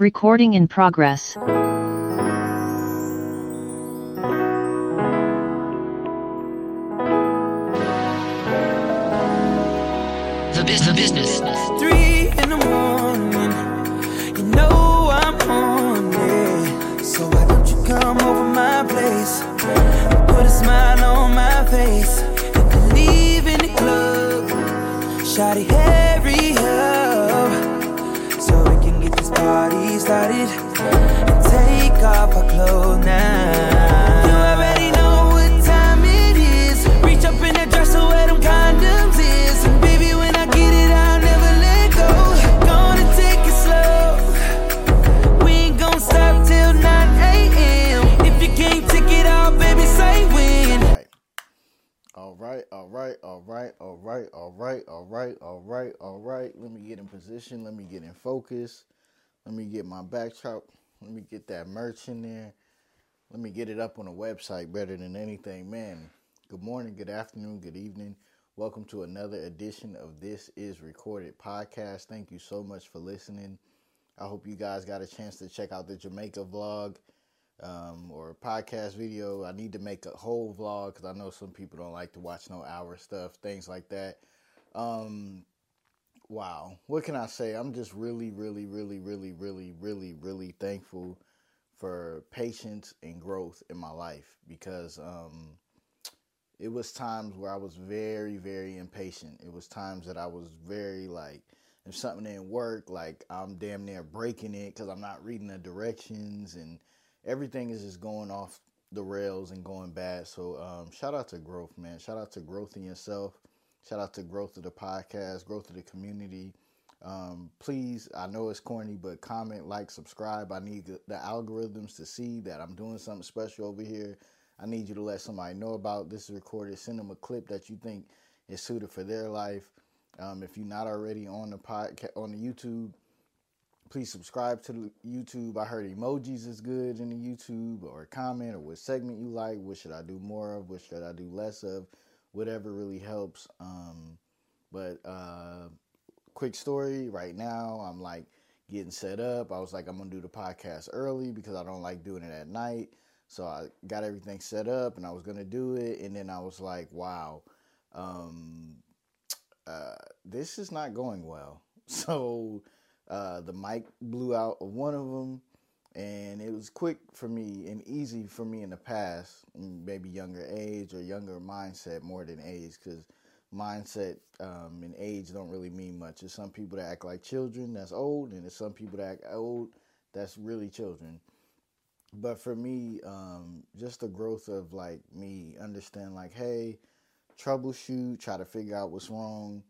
Recording in progress. The business, business. Three in the morning, you know I'm on it. So why don't you come over my place? Put a smile on my face. You can leave in the club. Shawty, hurry off clothes now. You already know what time it is. Reach up in that dresser where them condoms is. And baby, when I get it, I'll never let go. Gonna take it slow. We ain't gonna stop till 9 a.m. If you can't take it out, baby, say when. All right, all right, all right, all right, all right, all right, all right, all right. Let me get in position. Let me get in focus. Let me get my backdrop. Let me get that merch in there. Let me get it up on the website better than anything, man. Good morning, good afternoon, good evening. Welcome to another edition of This Is Recorded podcast. Thank you so much for listening. I hope you guys got a chance to check out the Jamaica vlog um, or podcast video. I need to make a whole vlog because I know some people don't like to watch no hour stuff, things like that. Um, wow, what can I say? I'm just really, really, really, really, really, really, really thankful for patience and growth in my life because um, it was times where I was very, very impatient. It was times that I was very like, if something didn't work, like I'm damn near breaking it because I'm not reading the directions and everything is just going off the rails and going bad. So um, shout out to growth, man. Shout out to growth in yourself. Shout out to growth of the podcast, growth of the community. Um, please, I know it's corny, but comment, like, subscribe. I need the, algorithms to see that I'm doing something special over here. I need you to let somebody know about this is recorded. Send them a clip that you think is suited for their life. Um, if you're not already on the podcast on the YouTube, please subscribe to the YouTube. I heard emojis is good in the YouTube, or comment, or what segment you like. What should I do more of? What should I do less of? Whatever really helps. Um, but uh, quick story right now, I'm like getting set up. I was like, I'm gonna do the podcast early because I don't like doing it at night. So I got everything set up and I was gonna do it, and then I was like, wow, um, uh, this is not going well. So uh, the mic blew out of one of them, and it was quick for me and easy for me in the past, maybe younger age or younger mindset more than age, because mindset um, and age don't really mean much. There's some people that act like children, that's old, and there's some people that act old, that's really children. But for me, um, just the growth of like me understand like, hey, troubleshoot, try to figure out what's wrong.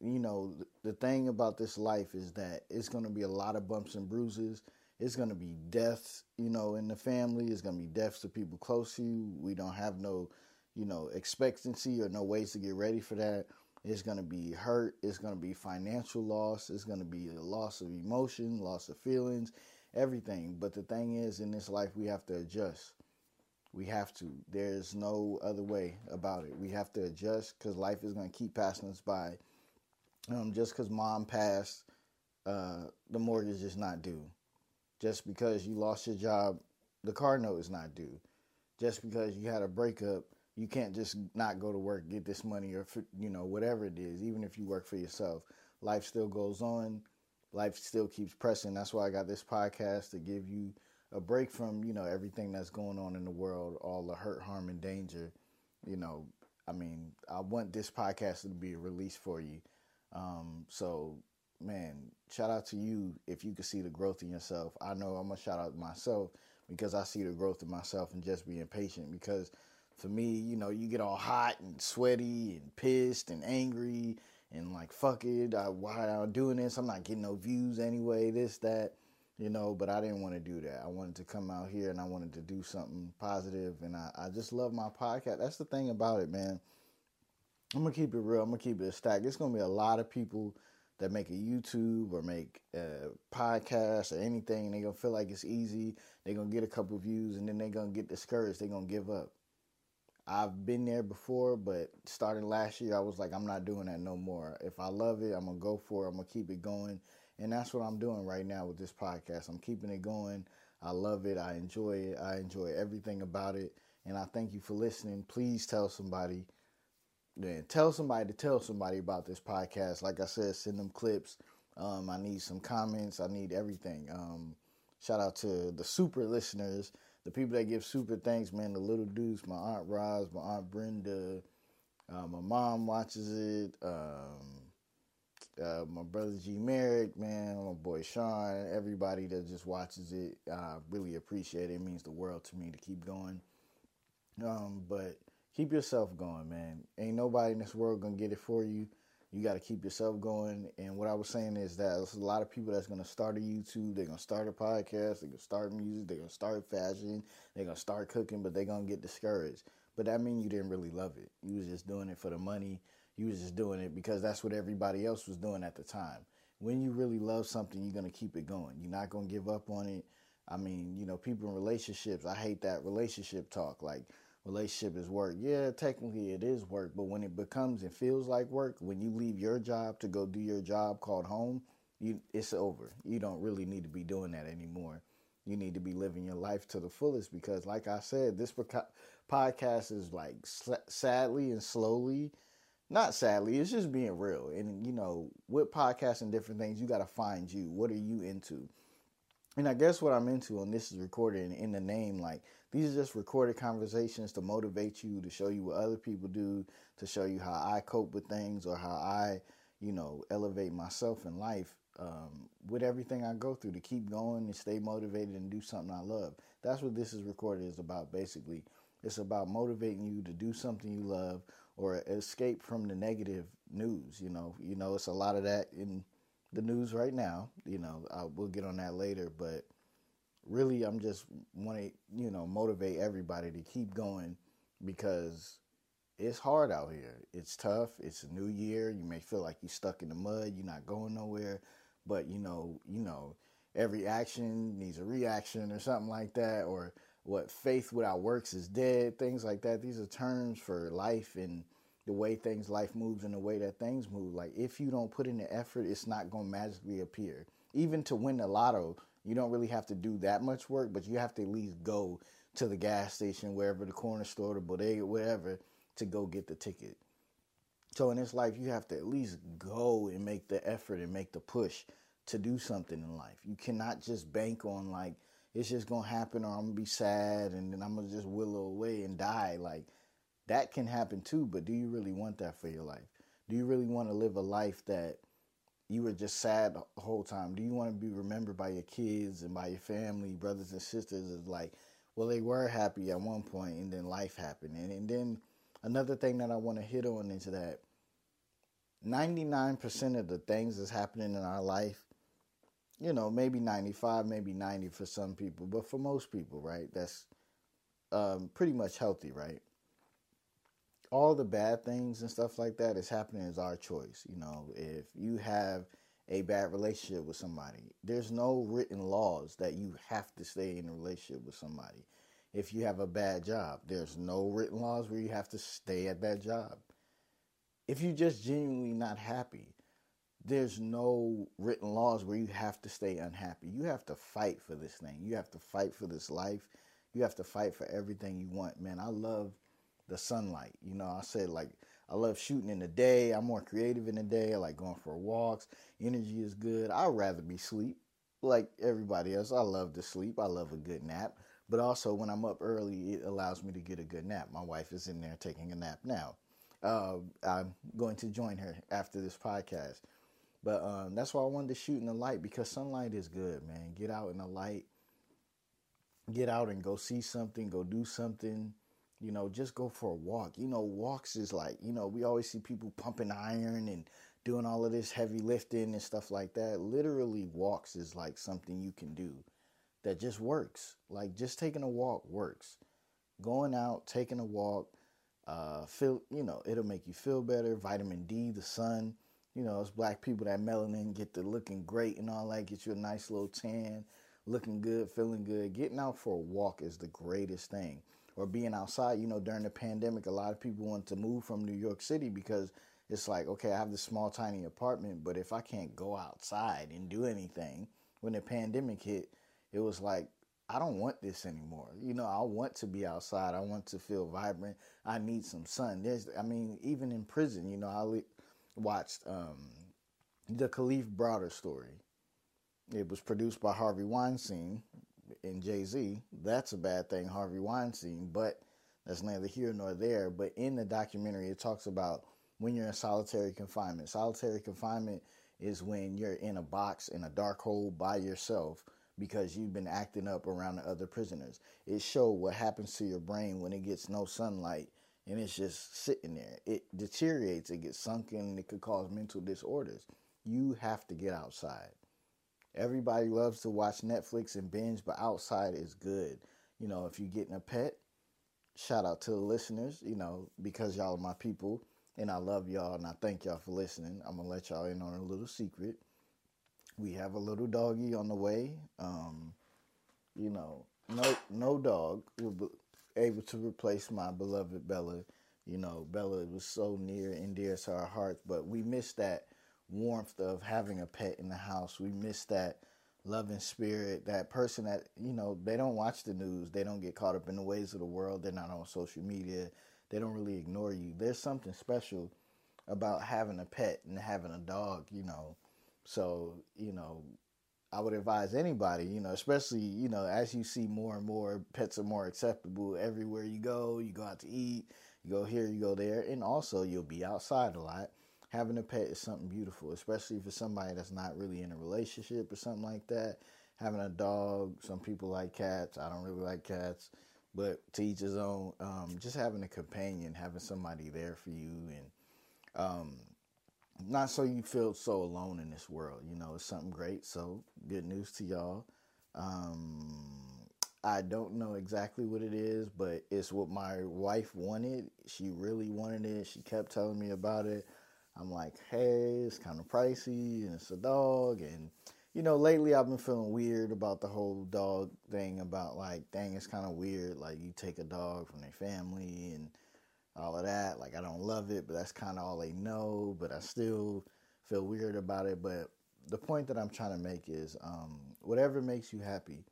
You know, the thing about this life is that it's going to be a lot of bumps and bruises. It's going to be deaths, you know, in the family. It's going to be deaths to people close to you. We don't have no, you know, expectancy or no ways to get ready for that. It's going to be hurt. It's going to be financial loss. It's going to be a loss of emotion, loss of feelings, everything. But the thing is, in this life, we have to adjust. We have to. There's no other way about it. We have to adjust because life is going to keep passing us by. Um, just because mom passed, uh, the mortgage is not due. Just because you lost your job, the car note is not due. Just because you had a breakup, you can't just not go to work, get this money, or you know whatever it is. Even if you work for yourself, life still goes on. Life still keeps pressing. That's why I got this podcast to give you a break from you know everything that's going on in the world, all the hurt, harm, and danger. You know, I mean, I want this podcast to be a release for you. Um, so, man, shout out to you if you can see the growth in yourself. I know I'm gonna shout out myself because I see the growth in myself and just being patient. Because for me, you know, you get all hot and sweaty and pissed and angry and like fuck it, I, why am I doing this? I'm not getting no views anyway. This that you know, but I didn't want to do that. I wanted to come out here and I wanted to do something positive, and I, I just love my podcast. That's the thing about it, man. I'm gonna keep it real. I'm gonna keep it a stack. It's gonna be a lot of people that make a YouTube or make a podcast or anything, and they gonna feel like it's easy. They're gonna get a couple views, and then they're gonna get discouraged. They're gonna give up. I've been there before, but starting last year, I was like, I'm not doing that no more. If I love it, I'm gonna go for it. I'm gonna keep it going And that's what I'm doing right now with this podcast. I'm keeping it going. I love it. I enjoy it. I enjoy everything about it. And I thank you for listening. Please tell somebody. Then tell somebody to tell somebody about this podcast. Like I said, send them clips. Um, I need some comments. I need everything. Um, shout out to the super listeners, the people that give super thanks, man. The little dudes, my aunt Roz, my aunt Brenda, uh, my mom watches it. Um, uh, my brother G Merrick, man, my boy Sean, everybody that just watches it, I uh, really appreciate it. It means the world to me to keep going. Um, but keep yourself going, man. Ain't nobody in this world gonna get it for you. You got to keep yourself going. And what I was saying is that there's a lot of people that's gonna start a YouTube, they're gonna start a podcast, they're gonna start music, they're gonna start fashion, they're gonna start cooking, but they're gonna get discouraged. But that means you didn't really love it. You was just doing it for the money you was just doing it because that's what everybody else was doing at the time. When you really love something, you're gonna keep it going. You're not gonna give up on it. I mean, you know, people in relationships, I hate that relationship talk. Like relationship is work. Yeah, technically it is work, but when it becomes and feels like work, when you leave your job to go do your job called home, you it's over. You don't really need to be doing that anymore. You need to be living your life to the fullest because, like I said, this podcast is like sadly and slowly not sadly, it's just being real. And you know, with podcasts and different things, you got to find you. What are you into? And I guess what I'm into, and this is recorded in, in the name, like these are just recorded conversations to motivate you, to show you what other people do, to show you how I cope with things or how I, you know, elevate myself in life um, with everything I go through to keep going and stay motivated and do something I love. That's what this is recorded is about. Basically, it's about motivating you to do something you love or escape from the negative news. You know, you know, it's a lot of that in the news right now. You know, I, we'll get on that later, but really, I'm just want to you know motivate everybody to keep going because it's hard out here. It's tough. It's a new year. You may feel like you're stuck in the mud. You're not going nowhere, but you know, you know, every action needs a reaction or something like that, or what faith without works is dead, things like that. These are terms for life and the way things life moves and the way that things move. Like if you don't put in the effort, it's not going to magically appear. Even to win the lotto, you don't really have to do that much work, but you have to at least go to the gas station, wherever the corner store, the bodega, whatever, to go get the ticket. So in this life, you have to at least go and make the effort and make the push to do something in life. You cannot just bank on like it's just gonna happen or I'm gonna be sad and then I'm gonna just willow away and die. Like that can happen too, but do you really want that for your life? Do you really want to live a life that you were just sad the whole time? Do you want to be remembered by your kids and by your family, brothers and sisters as like, well, they were happy at one point and then life happened. And, and then another thing that I want to hit on is that 99% of the things that's happening in our life you know, maybe 95, maybe 90 for some people, but for most people, right, that's um, pretty much healthy, right? All the bad things and stuff like that is happening is our choice. You know, if you have a bad relationship with somebody, there's no written laws that you have to stay in a relationship with somebody. If you have a bad job, there's no written laws where you have to stay at that job. If you're just genuinely not happy, there's no written laws where you have to stay unhappy. You have to fight for this thing. You have to fight for this life. You have to fight for everything you want. Man, I love the sunlight. You know, I said like I love shooting in the day. I'm more creative in the day. I like going for walks. Energy is good. I'd rather be sleep like everybody else. I love to sleep. I love a good nap. But also when I'm up early, it allows me to get a good nap. My wife is in there taking a nap now. Uh, I'm going to join her after this podcast. But um, that's why I wanted to shoot in the light because sunlight is good, man. Get out in the light, get out and go see something, go do something. You know, just go for a walk. You know, walks is like, you know, we always see people pumping iron and doing all of this heavy lifting and stuff like that. Literally, walks is like something you can do that just works. Like just taking a walk works. Going out, taking a walk, uh, feel, you know, it'll make you feel better. Vitamin D, the sun you know, it's black people that melanin get to looking great and all that, get you a nice little tan, looking good, feeling good. Getting out for a walk is the greatest thing. Or being outside, you know, during the pandemic, a lot of people want to move from New York City because it's like, okay, I have this small, tiny apartment, but if I can't go outside and do anything, when the pandemic hit, it was like, I don't want this anymore. You know, I want to be outside. I want to feel vibrant. I need some sun. There's, I mean, even in prison, you know, I watched um, the Kalief Browder story. It was produced by Harvey Weinstein and Jay Z. That's a bad thing, Harvey Weinstein, but that's neither here nor there. But in the documentary, it talks about when you're in solitary confinement. Solitary confinement is when you're in a box in a dark hole by yourself because you've been acting up around the other prisoners. It shows what happens to your brain when it gets no sunlight and it's just sitting there. It deteriorates, it gets sunken, it could cause mental disorders. You have to get outside. Everybody loves to watch Netflix and binge, but outside is good. You know, if you're getting a pet, shout out to the listeners, you know, because y'all are my people and I love y'all and I thank y'all for listening. I'm gonna let y'all in on a little secret. We have a little doggy on the way. Um, you know, no no dog will be able to replace my beloved Bella. You know, Bella was so near and dear to our hearts, but we miss that warmth of having a pet in the house. We miss that loving spirit, that person that, you know, they don't watch the news, they don't get caught up in the ways of the world, they're not on social media, they don't really ignore you. There's something special about having a pet and having a dog, you know. So, you know, I would advise anybody, you know, especially, you know, as you see more and more pets are more acceptable everywhere you go, you go out to eat, you go here, you go there, and also you'll be outside a lot having a pet is something beautiful, especially for somebody that's not really in a relationship or something like that. Having a dog, some people like cats. I don't really like cats, but to each his own. Um, just having a companion, having somebody there for you, and um, not so you feel so alone in this world. You know, it's something great. So good news to y'all. Um, I don't know exactly what it is, but it's what my wife wanted. She really wanted it. She kept telling me about it. I'm like, hey, it's kind of pricey and it's a dog. And, you know, lately I've been feeling weird about the whole dog thing about like, dang, it's kind of weird. Like, you take a dog from their family and all of that. Like, I don't love it, but that's kind of all they know. But I still feel weird about it. But the point that I'm trying to make is um, whatever makes you happy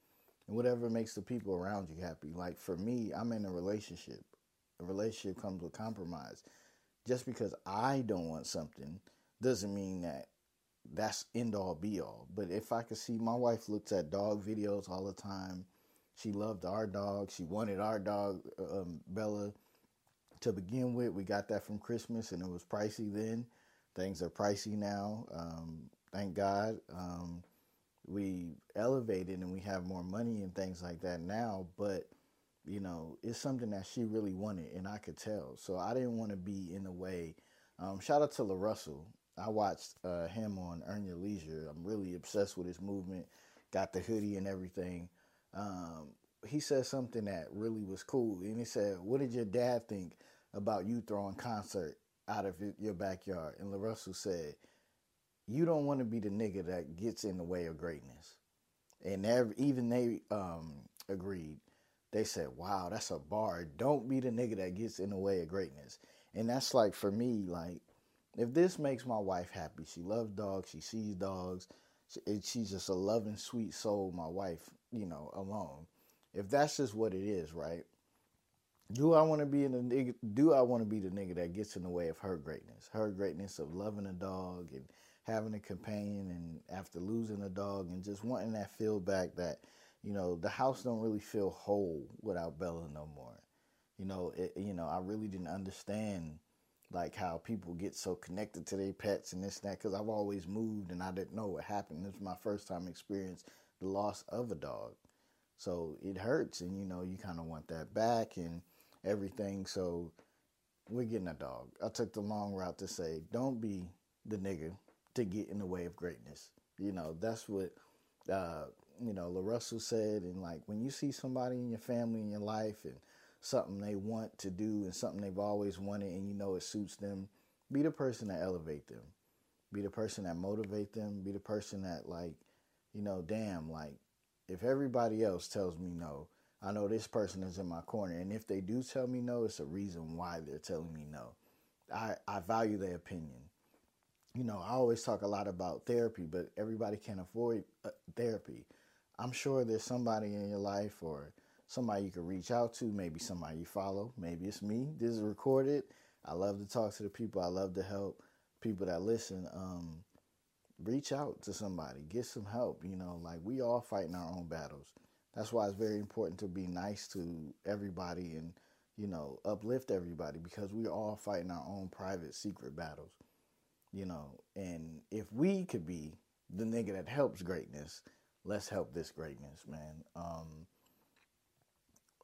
and whatever makes the people around you happy. Like, for me, I'm in a relationship. A relationship comes with compromise just because I don't want something doesn't mean that that's end all be all. But if I could see my wife looks at dog videos all the time, she loved our dog. She wanted our dog, um, Bella, to begin with. We got that from Christmas, and it was pricey then. Things are pricey now. Um, thank God. Um, we elevated and we have more money and things like that now, but you know, it's something that she really wanted, and I could tell. So I didn't want to be in the way. Um, shout out to LaRussell. I watched uh, him on Earn Your Leisure. I'm really obsessed with his movement. Got the hoodie and everything. Um, he said something that really was cool, and he said, "What did your dad think about you throwing concert out of your backyard?" And LaRussell said, "You don't want to be the nigga that gets in the way of greatness." And even they um, agreed they said, wow, that's a bar. Don't be the nigga that gets in the way of greatness. And that's like for me, like, if this makes my wife happy, she loves dogs, she sees dogs, she's just a loving, sweet soul, my wife, you know, alone. If that's just what it is, right? Do I want to be in the nigga? Do I want to be the nigga that gets in the way of her greatness? Her greatness of loving a dog and having a companion, and after losing a dog and just wanting that feel back that you know, the house don't really feel whole without Bella no more. You know, it, you know, I really didn't understand like how people get so connected to their pets and this and that because I've always moved and I didn't know what happened. This was my first time experience the loss of a dog, so it hurts, and you know, you kind of want that back and everything. So we're getting a dog. I took the long route to say, don't be the nigga to get in the way of greatness. You know, that's what uh, you know, LaRussell said, and like when you see somebody in your family in your life and something they want to do and something they've always wanted and you know it suits them, be the person that elevate them. Be the person that motivate them. Be the person that like, you know, damn, like if everybody else tells me no, I know this person is in my corner. And if they do tell me no, it's a reason why they're telling me no. I, I value their opinion. You know, I always talk a lot about therapy, but everybody can't afford uh, therapy. I'm sure there's somebody in your life or somebody you can reach out to, maybe somebody you follow, maybe it's me. This is recorded. I love to talk to the people. I love to help people that listen. Um, reach out to somebody, get some help. You know, like we all fighting our own battles. That's why it's very important to be nice to everybody and you know, uplift everybody because we're all fighting our own private secret battles, you know. And if we could be the nigga that helps greatness, let's help this greatness, man. Um,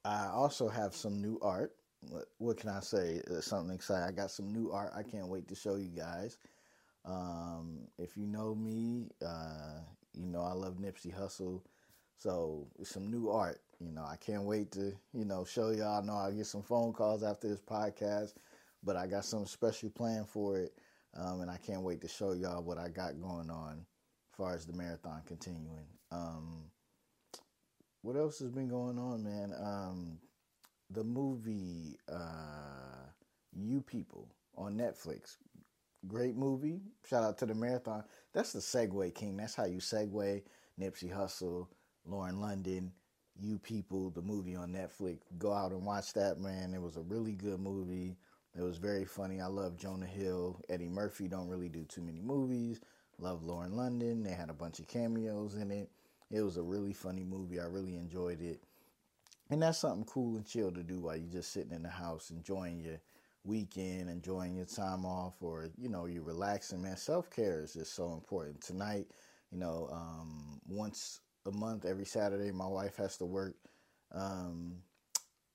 I also have some new art. What, can I say? Uh, something exciting. I got some new art. I can't wait to show you guys. Um, if you know me, uh, you know I love Nipsey Hussle. So some new art. You know, I can't wait to, you know, show y'all. I know I'll get some phone calls after this podcast, but I got some special plan for it. Um, and I can't wait to show y'all what I got going on far as the marathon continuing. Um, what else has been going on, man? Um, the movie uh, You People on Netflix. Great movie. Shout out to the marathon. That's the segue king. That's how you segue. Nipsey Hussle, Lauren London, you People, the movie on Netflix. Go out and watch that, man. It was a really good movie. It was very funny. I love Jonah Hill. Eddie Murphy don't really do too many movies. Love Lauren London. They had a bunch of cameos in it. It was a really funny movie. I really enjoyed it. And that's something cool and chill to do while you're just sitting in the house enjoying your weekend, enjoying your time off, or, you know, you're relaxing, man. Self care is just so important. Tonight, you know, um, once a month every Saturday. My wife has to work um,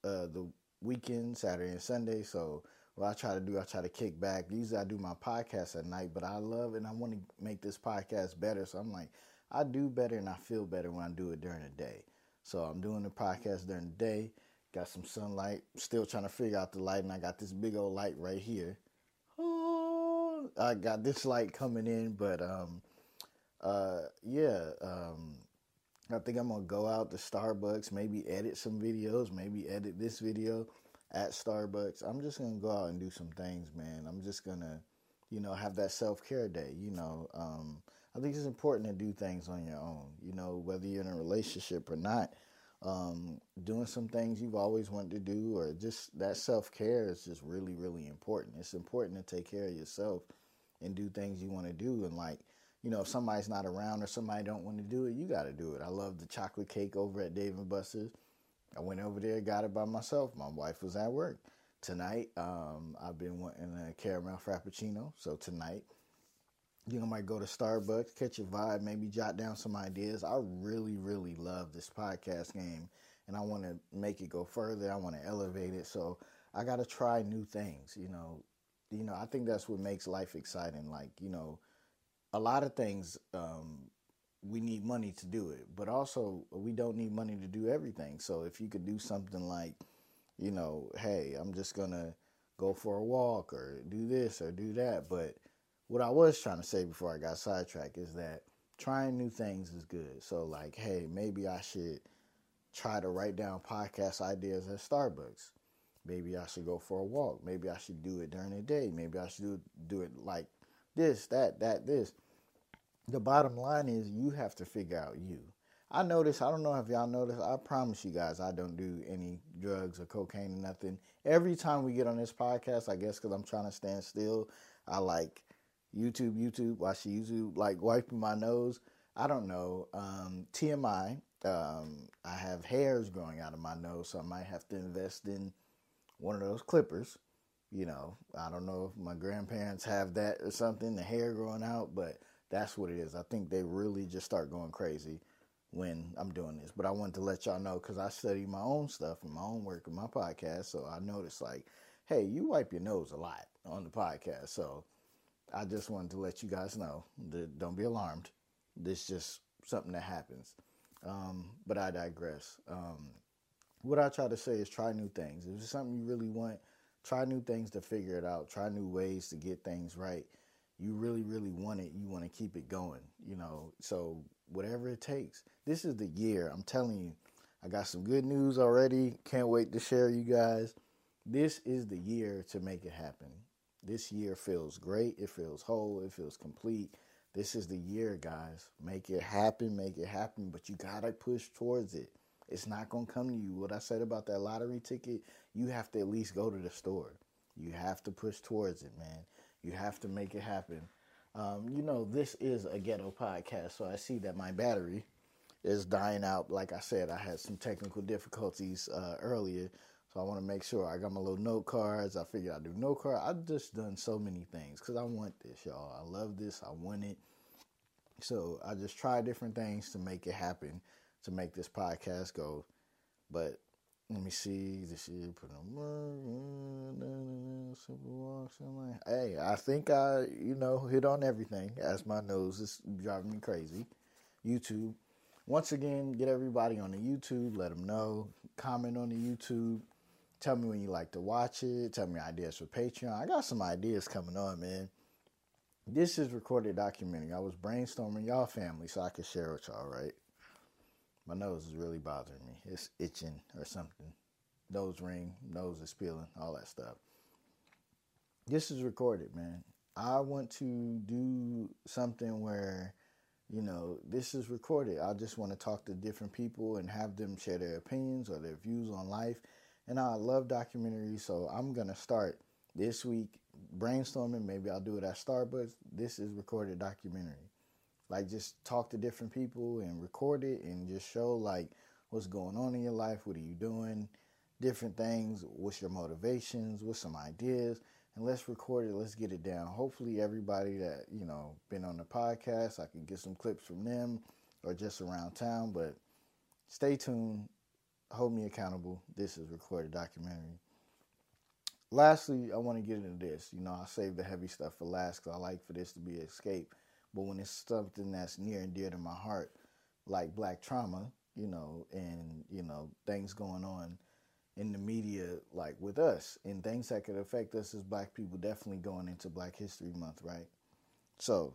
uh, the weekend, Saturday and Sunday. So what I try to do, I try to kick back. Usually I do my podcast at night, but I love and I want to make this podcast better. So I'm like, I do better and I feel better when I do it during the day. So I'm doing the podcast during the day. Got some sunlight. Still trying to figure out the light, and I got this big old light right here. Oh, I got this light coming in, but um, uh, yeah, um, I think I'm gonna go out to Starbucks, maybe edit some videos, maybe edit this video at Starbucks. I'm just gonna go out and do some things, man. I'm just gonna, you know, have that self care day. You know, um, I think it's important to do things on your own. You know, whether you're in a relationship or not, um, doing some things you've always wanted to do, or just that self care is just really, really important. It's important to take care of yourself and do things you want to do, and like you know, if somebody's not around or somebody don't want to do it, you got to do it. I love the chocolate cake over at Dave and Buster's. I went over there, got it by myself. My wife was at work. Tonight, um, I've been wanting a caramel frappuccino. So tonight, you know, might go to Starbucks, catch a vibe, maybe jot down some ideas. I really, really love this podcast game, and I want to make it go further. I want to elevate it. So I got to try new things. You know, you know, I think that's what makes life exciting. Like, you know a lot of things um, we need money to do it, but also we don't need money to do everything. So if you could do something like, you know, hey, I'm just gonna go for a walk or do this or do that. But what I was trying to say before I got sidetracked is that trying new things is good. So like, hey, maybe I should try to write down podcast ideas at Starbucks. Maybe I should go for a walk. Maybe I should do it during the day. Maybe I should do, do it like this, that, that, this. The bottom line is you have to figure out you. I notice, I don't know if y'all notice, I promise you guys I don't do any drugs or cocaine or nothing. Every time we get on this podcast, I guess because I'm trying to stand still, I like YouTube, YouTube, watch YouTube, like wiping my nose. I don't know. Um, TMI, um, I have hairs growing out of my nose, so I might have to invest in one of those clippers. You know, I don't know if my grandparents have that or something, the hair growing out, but that's what it is. I think they really just start going crazy when I'm doing this. But I wanted to let y'all know because I study my own stuff and my own work and my podcast. So I noticed, like, hey, you wipe your nose a lot on the podcast. So I just wanted to let you guys know that don't be alarmed. This just something that happens. Um, but I digress. Um, what I try to say is try new things. If it's something you really want, try new things to figure it out. Try new ways to get things right. You really, really want it. You want to keep it going, you know. So whatever it takes. This is the year. I'm telling you. I got some good news already. Can't wait to share you guys. This is the year to make it happen. This year feels great. It feels whole. It feels complete. This is the year, guys. Make it happen. Make it happen. But you got to push towards it. It's not to come to you. What I said about that lottery ticket, you have to at least go to the store. You have to push towards it, man. You have to make it happen. Um, you know, this is a ghetto podcast, so I see that my battery is dying out. Like I said, I had some technical difficulties uh, earlier, so I want to make sure I got my little note cards. I figured I'd do note card. I've just done so many things because I want this, y'all. I love this. I want it. So I just try different things to make it happen, to make this podcast go. But let me see. This year, put on work. simple walks. Hey, I think I, you know, hit on everything. As my nose is driving me crazy. YouTube. Once again, get everybody on the YouTube. Let them know. Comment on the YouTube. Tell me when you like to watch it. Tell me ideas for Patreon. I got some ideas coming on, man. This is recorded documentary. I was brainstorming y'all family so I could share with y'all, right? My nose is really bothering me. It's itching or something. Nose ring, nose is peeling, all that stuff. This is recorded, man. I want to do something where, you know, this is recorded. I just want to talk to different people and have them share their opinions or their views on life and I love documentaries, so I'm gonna start this week brainstorming. Maybe I'll do it at Starbucks. This is recorded documentary. Like just talk to different people and record it and just show like what's going on in your life, what are you doing, different things, what's your motivations, what's some ideas, and let's record it, let's get it down. Hopefully everybody that, you know, been on the podcast, I can get some clips from them or just around town, but stay tuned hold me accountable. This is recorded documentary. Lastly, I want to get into this. You know, I save the heavy stuff for last because I like for this to be escape. But when it's something that's near and dear to my heart, like black trauma, you know, and you know things going on in the media, like with us, and things that could affect us as black people, definitely going into Black History Month, right? So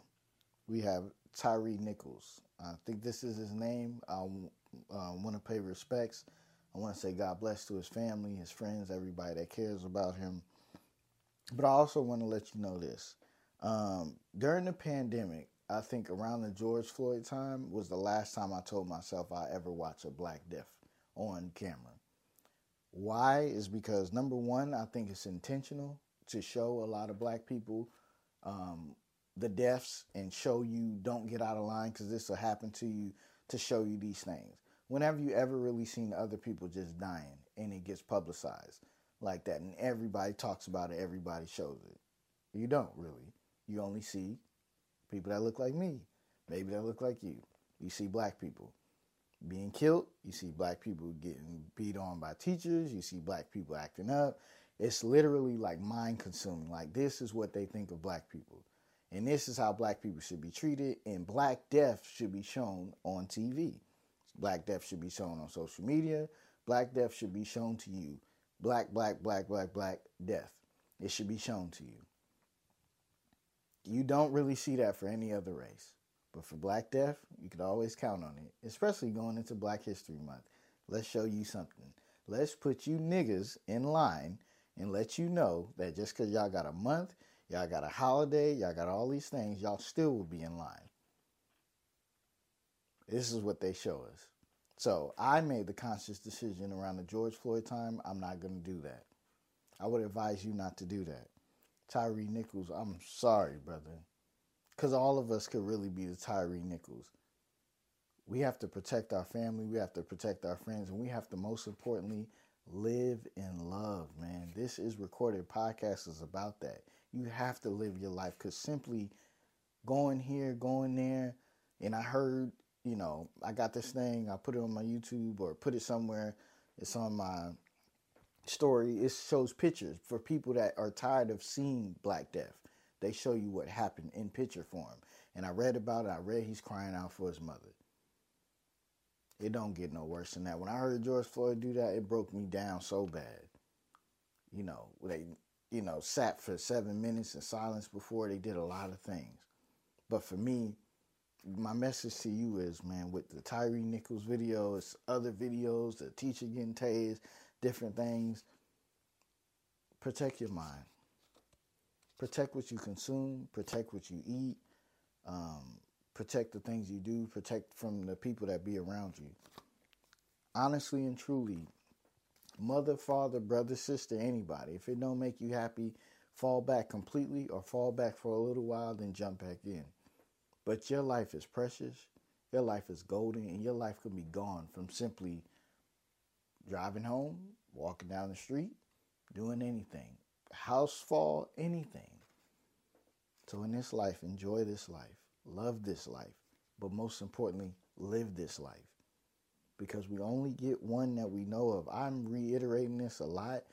we have Tyre Nichols. I think this is his name. I uh, want to pay respects I want to say God bless to his family, his friends, everybody that cares about him. But I also want to let you know this. Um, during the pandemic, I think around the George Floyd time was the last time I told myself I ever watch a black death on camera. Why is because number one, I think it's intentional to show a lot of black people um, the deaths and show you don't get out of line because this will happen to you to show you these things whenever you ever really seen other people just dying and it gets publicized like that and everybody talks about it, everybody shows it. You don't really. You only see people that look like me, maybe that look like you. You see black people being killed, you see black people getting beat on by teachers, you see black people acting up. It's literally like mind consuming. Like this is what they think of black people. And this is how black people should be treated and black death should be shown on TV. Black death should be shown on social media. Black death should be shown to you. Black, black, black, black, black death. It should be shown to you. You don't really see that for any other race. But for Black Death, you could always count on it, especially going into Black History Month. Let's show you something. Let's put you niggas in line and let you know that just because y'all got a month, y'all got a holiday, y'all got all these things, y'all still will be in line. This is what they show us. So I made the conscious decision around the George Floyd time. I'm not going to do that. I would advise you not to do that. Tyre Nichols, I'm sorry, brother. Because all of us could really be the Tyre Nichols. We have to protect our family, we have to protect our friends, and we have to most importantly live in love, man. This is recorded podcast is about that. You have to live your life because simply going here, going there, and I heard you know, I got this thing, I put it on my YouTube or put it somewhere. It's on my story. It shows pictures for people that are tired of seeing Black Death. They show you what happened in picture form. And I read about it. I read he's crying out for his mother. It don't get no worse than that. When I heard George Floyd do that, it broke me down so bad. You know, they, you know, sat for seven minutes in silence before they did a lot of things. But for me, my message to you is, man, with the Tyre Nichols videos, other videos, the teacher getting tased, different things, protect your mind. Protect what you consume, protect what you eat, um, protect the things you do, protect from the people that be around you. Honestly and truly, mother, father, brother, sister, anybody, if it don't make you happy, fall back completely or fall back for a little while, then jump back in. But your life is precious, your life is golden, and your life could be gone from simply driving home, walking down the street, doing anything, house fall, anything. So in this life, enjoy this life, love this life, but most importantly, live this life. Because we only get one that we know of. I'm reiterating this a lot,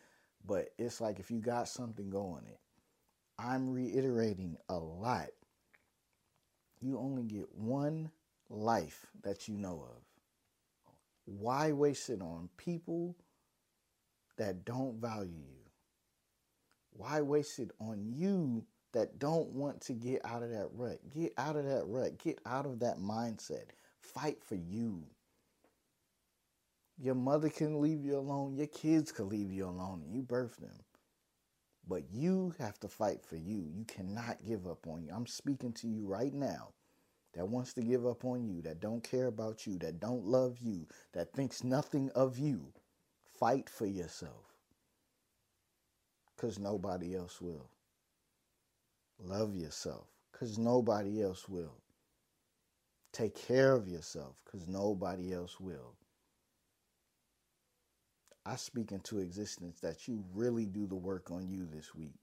but it's like if you got something going it. I'm reiterating a lot. You only get one life that you know of. Why waste it on people that don't value you? Why waste it on you that don't want to get out of that rut? Get out of that rut. Get out of that mindset. Fight for you. Your mother can leave you alone. Your kids can leave you alone you birth them. But you have to fight for you. You cannot give up on you. I'm speaking to you right now that wants to give up on you, that don't care about you, that don't love you, that thinks nothing of you, fight for yourself. Because nobody else will. Love yourself. Because nobody else will. Take care of yourself. Because nobody else will. I speak into existence that you really do the work on you this week.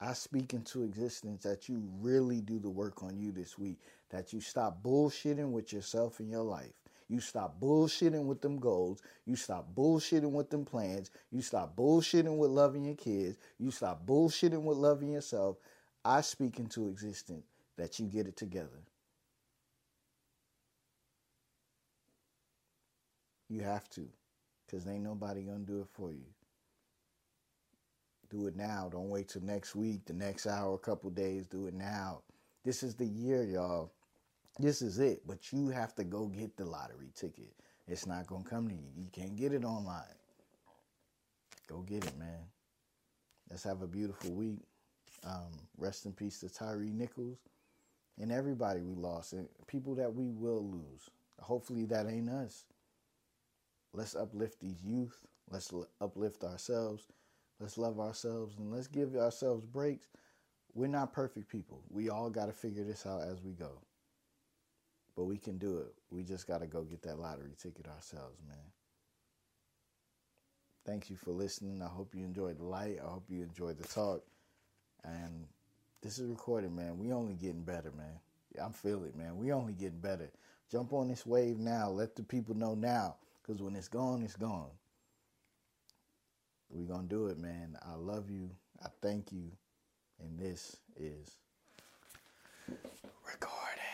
I speak into existence that you really do the work on you this week, that you stop bullshitting with yourself in your life. You stop bullshitting with them goals. You stop bullshitting with them plans. You stop bullshitting with loving your kids. You stop bullshitting with loving yourself. I speak into existence that you get it together. You have to, because ain't nobody to do it for you. Do it now. Don't wait till next week, the next hour, a couple days. Do it now. This is the year, y'all. This is it. But you have to go get the lottery ticket. It's not going to come to you. You can't get it online. Go get it, man. Let's have a beautiful week. Um, rest in peace to Tyre Nichols and everybody we lost and people that we will lose. Hopefully that ain't us. Let's uplift these youth. Let's uplift ourselves. Let's love ourselves and let's give ourselves breaks. We're not perfect people. We all got to figure this out as we go. But we can do it. We just got to go get that lottery ticket ourselves, man. Thank you for listening. I hope you enjoyed the light. I hope you enjoyed the talk. And this is recorded, man. We only getting better, man. I'm feeling it, man. We only getting better. Jump on this wave now. Let the people know now. Because when it's gone, it's gone. We're going to do it, man. I love you. I thank you. And this is recording.